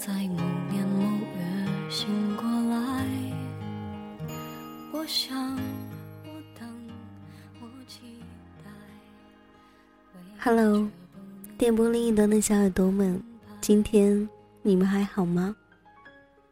在某年某月醒过来。我想，我等，我期待。Hello，电波另一端的小耳朵们，今天你们还好吗？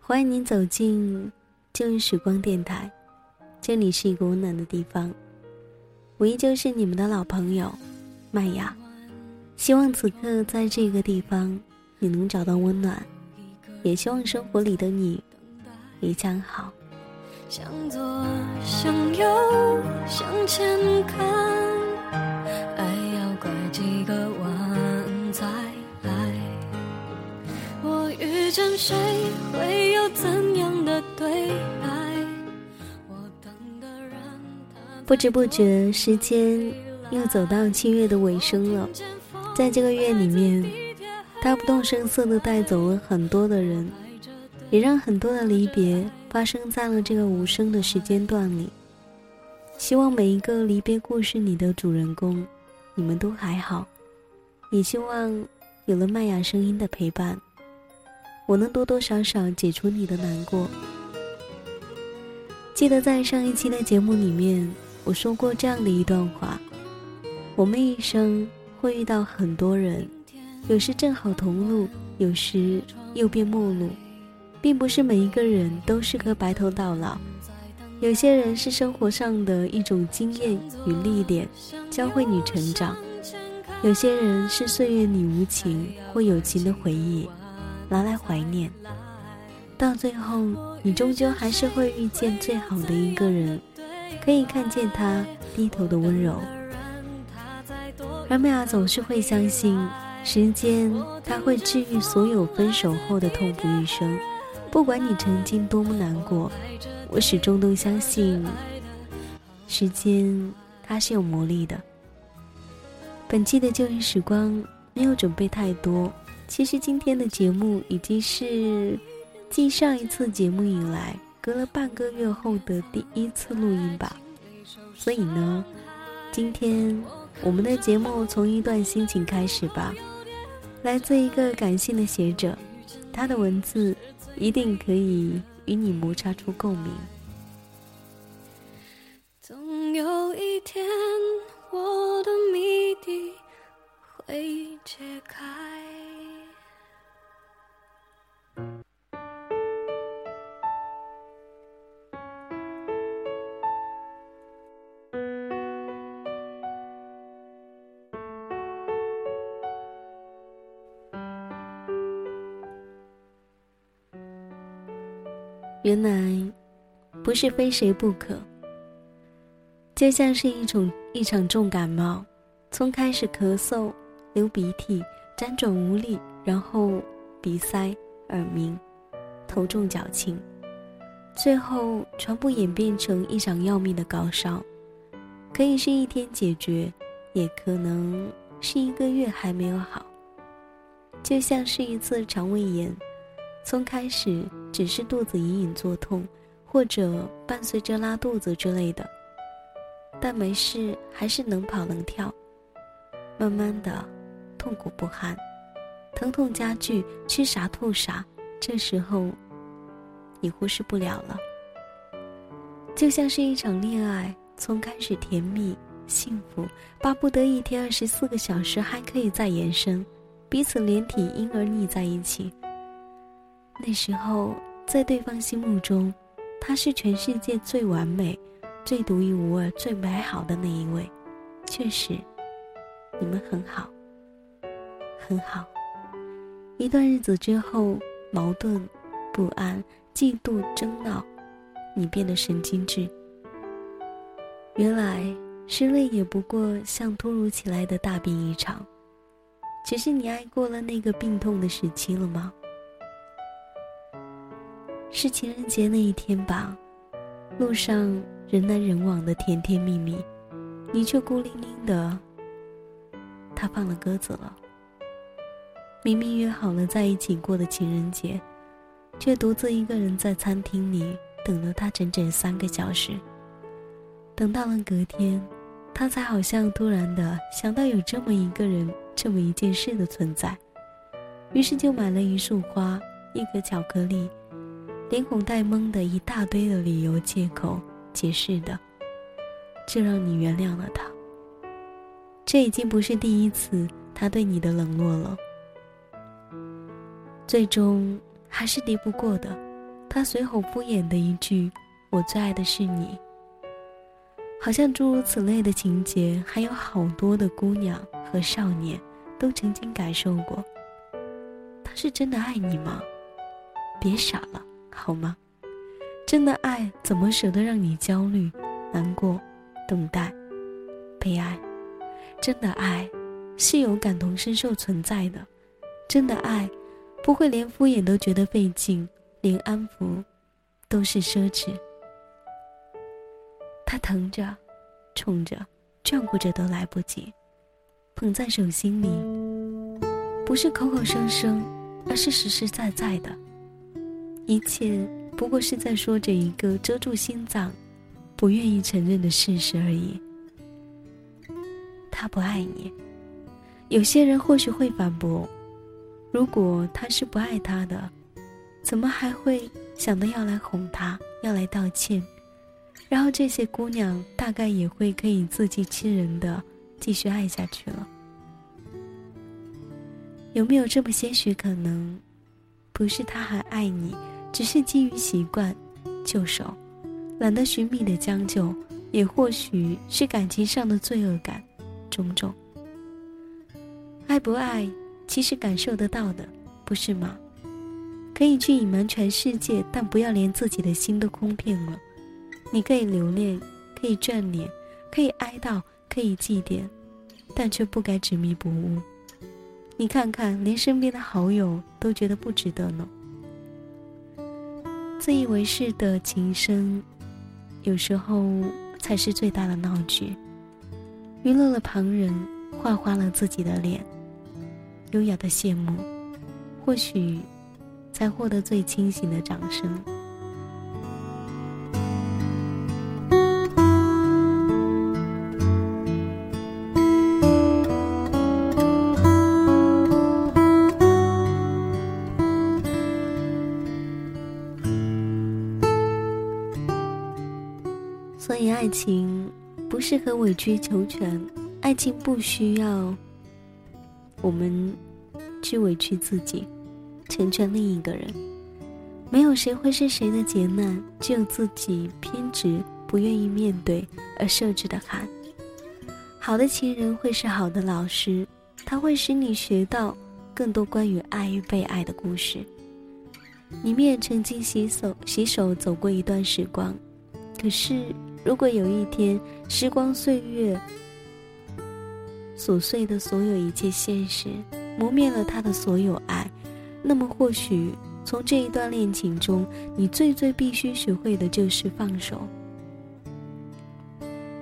欢迎您走进旧日时光电台，这里是一个温暖的地方。我依旧是你们的老朋友麦雅，希望此刻在这个地方你能找到温暖，也希望生活里的你一切好。向左，向右，向前看，爱要拐几个弯才来。我遇见谁，会有怎样的对白？我等的人，他不知不觉，时间又走到七月的尾声了。在这个月里面，他不动声色地带走了很多的人，也让很多的离别发生在了这个无声的时间段里。希望每一个离别故事里的主人公，你们都还好。也希望有了麦雅声音的陪伴，我能多多少少解除你的难过。记得在上一期的节目里面，我说过这样的一段话：我们一生会遇到很多人，有时正好同路，有时又变陌路，并不是每一个人都适合白头到老。有些人是生活上的一种经验与历练，教会你成长；有些人是岁月里无情或有情的回忆，拿来怀念。到最后，你终究还是会遇见最好的一个人，可以看见他低头的温柔。而麦雅总是会相信，时间它会治愈所有分手后的痛不欲生。不管你曾经多么难过，我始终都相信，时间它是有魔力的。本期的旧日时光没有准备太多，其实今天的节目已经是继上一次节目以来隔了半个月后的第一次录音吧。所以呢，今天我们的节目从一段心情开始吧，来自一个感性的写者，他的文字一定可以与你摩擦出共鸣。原来不是非谁不可，就像是一种一场重感冒，从开始咳嗽、流鼻涕、辗转无力，然后鼻塞、耳鸣、头重脚轻，最后全部演变成一场要命的高烧，可以是一天解决，也可能是一个月还没有好，就像是一次肠胃炎。从开始只是肚子隐隐作痛，或者伴随着拉肚子之类的，但没事，还是能跑能跳。慢慢的，痛苦不堪，疼痛加剧，吃啥吐啥。这时候，你忽视不了了。就像是一场恋爱，从开始甜蜜幸福，巴不得一天二十四个小时还可以再延伸，彼此连体婴儿腻在一起。那时候，在对方心目中，他是全世界最完美、最独一无二、最美好的那一位。确实，你们很好，很好。一段日子之后，矛盾、不安、嫉妒、争闹，你变得神经质。原来，失恋也不过像突如其来的大病一场。只是你爱过了那个病痛的时期了吗？是情人节那一天吧，路上人来人往的甜甜蜜蜜，你却孤零零的。他放了鸽子了。明明约好了在一起过的情人节，却独自一个人在餐厅里等了他整整三个小时。等到了隔天，他才好像突然的想到有这么一个人，这么一件事的存在，于是就买了一束花，一颗巧克力，连哄带蒙的一大堆的理由借口解释的，就让你原谅了他。这已经不是第一次他对你的冷落了，最终还是敌不过的。他随口敷衍的一句：“我最爱的是你。”好像诸如此类的情节，还有好多的姑娘和少年都曾经感受过。他是真的爱你吗？别傻了，好吗？真的爱怎么舍得让你焦虑、难过、等待、悲哀？真的爱是有感同身受存在的，真的爱不会连敷衍都觉得费劲，连安抚都是奢侈。他疼着，宠着，眷顾着都来不及，捧在手心里，不是口口声声，而是实实在在的。一切不过是在说着一个遮住心脏，不愿意承认的事实而已。他不爱你，有些人或许会反驳：如果他是不爱他的，怎么还会想到要来哄他，要来道歉？然后这些姑娘大概也会可以自欺欺人的继续爱下去了。有没有这么些许可能？不是他还爱你，只是基于习惯，就手，懒得寻觅的将就，也或许是感情上的罪恶感，种种。爱不爱，其实感受得到的，不是吗？可以去隐瞒全世界，但不要连自己的心都空遍了。你可以留恋，可以眷恋，可以哀悼，可以祭奠，但却不该执迷不悟。你看看，连身边的好友都觉得不值得呢。自以为是的情深，有时候才是最大的闹剧。娱乐了旁人，画花了自己的脸，优雅的谢幕，或许才获得最清醒的掌声。适合委曲求全，爱情不需要我们去委屈自己，成全另一个人。没有谁会是谁的劫难，只有自己偏执、不愿意面对而设置的坎。好的情人会是好的老师，他会使你学到更多关于爱与被爱的故事。你们也曾经携手携手走过一段时光，可是。如果有一天，时光岁月琐碎的所有一切现实磨灭了他的所有爱，那么或许从这一段恋情中，你最最必须学会的就是放手。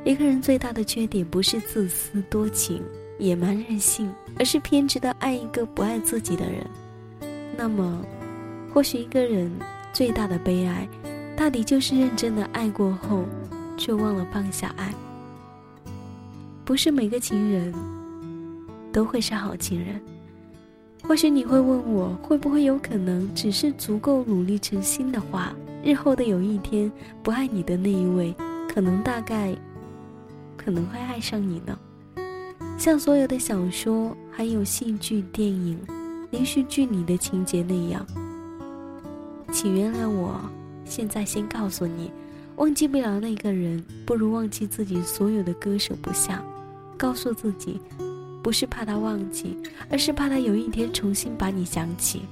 一个人最大的缺点不是自私多情、野蛮任性，而是偏执的爱一个不爱自己的人。那么，或许一个人最大的悲哀，大抵就是认真的爱过后。却忘了放下爱。不是每个情人都会是好情人。或许你会问我，会不会有可能，只是足够努力诚心的话，日后的有一天，不爱你的那一位，可能大概可能会爱上你呢？像所有的小说、还有戏剧、电影、连续剧里的情节那样。请原谅我，现在先告诉你。忘记不了那个人，不如忘记自己所有的割舍不下。告诉自己，不是怕他忘记，而是怕他有一天重新把你想起。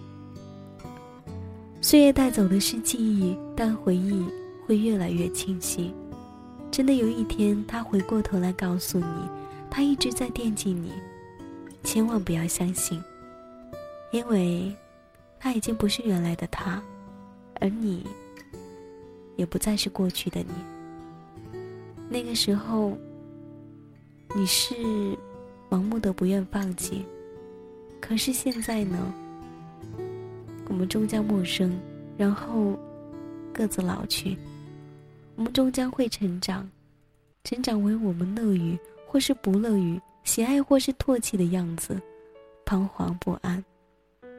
岁月带走的是记忆，但回忆会越来越清晰。真的有一天，他回过头来告诉你，他一直在惦记你，千万不要相信，因为他已经不是原来的他，而你。也不再是过去的你。那个时候，你是盲目的不愿放弃，可是现在呢？我们终将陌生，然后各自老去。我们终将会成长，成长为我们乐于或是不乐于、喜爱或是唾弃的样子，彷徨不安。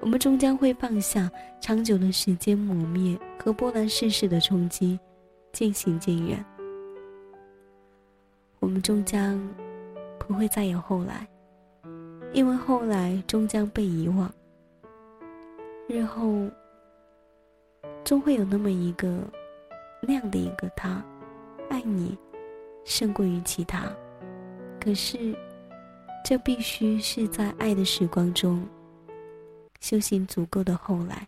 我们终将会放下长久的时间磨灭和波澜世事的冲击，渐行渐远。我们终将不会再有后来，因为后来终将被遗忘。日后终会有那么一个那样的一个他，爱你胜过于其他。可是，这必须是在爱的时光中。修行足够的后来。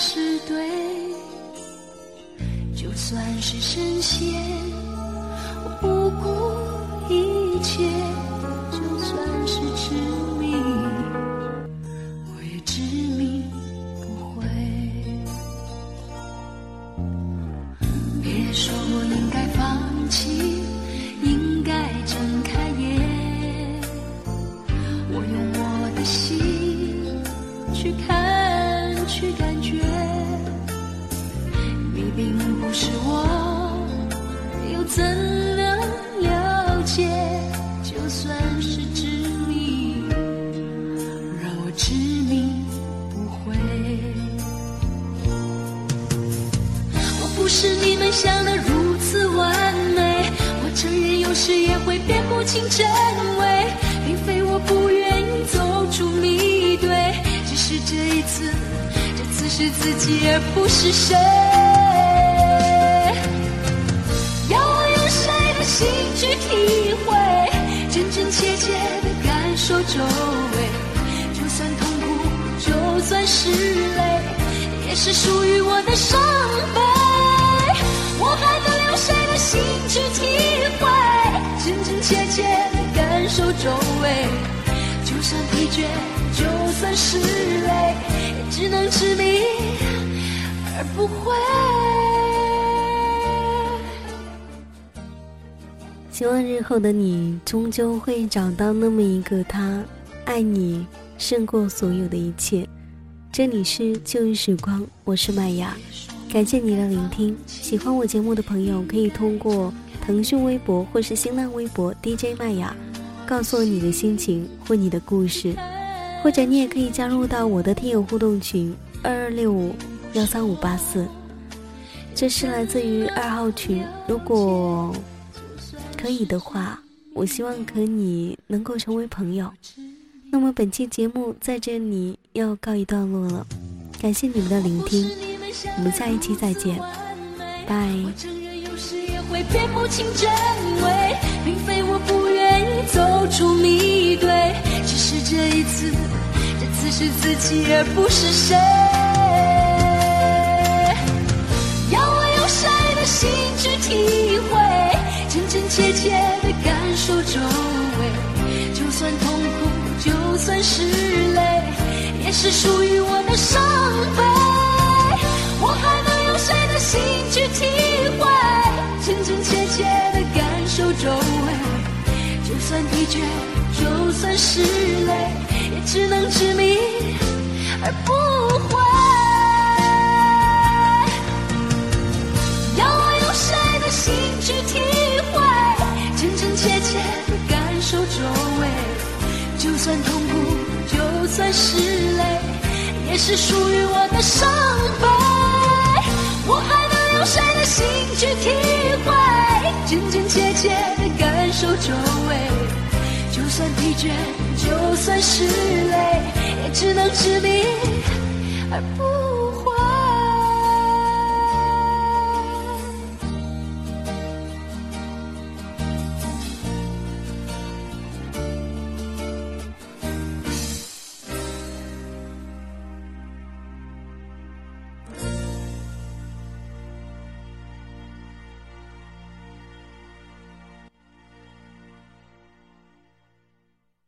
是对，就算是神仙，我不顾一切；并不是我又怎能了解就算是执迷让我执迷不悔我不是你们想的如此完美我承认有时也会辨不清真伪并非我不愿意走出迷堆只是这一次这次是自己而不是谁。心去体会，真真切切的感受周围，就算痛苦，就算是泪，也是属于我的伤悲。我还能用谁的心去体会，真真切切的感受周围？就算疲倦，就算是累，也只能执迷而不悔。希望日后的你终究会找到那么一个他，爱你胜过所有的一切。这里是旧日时光，我是麦芽。感谢你的聆听，喜欢我节目的朋友可以通过腾讯微博或是新浪微博 DJ 麦雅，告诉我你的心情或你的故事，或者你也可以加入到我的听友互动群二二六五幺三五八四，这是来自于二号群。如果可以的话，我希望和你能够成为朋友。那么本期节目在这里要告一段落了，感谢你们的聆听。我们下一期再见，拜。我承认有时也会辨不清真伪，并非我不愿意走出迷堆，只是这一次，这次是自己而不是谁。切切的感受周围，就算痛苦，就算是泪，也是属于我的伤悲。我还能用谁的心去体会，真真切切的感受周围？就算疲倦，就算是累，也只能执迷而不悔。算痛苦，就算是累，也是属于我的伤悲。我还能用谁的心去体会，真真切切的感受周围？就算疲倦，就算是累，也只能执迷而不。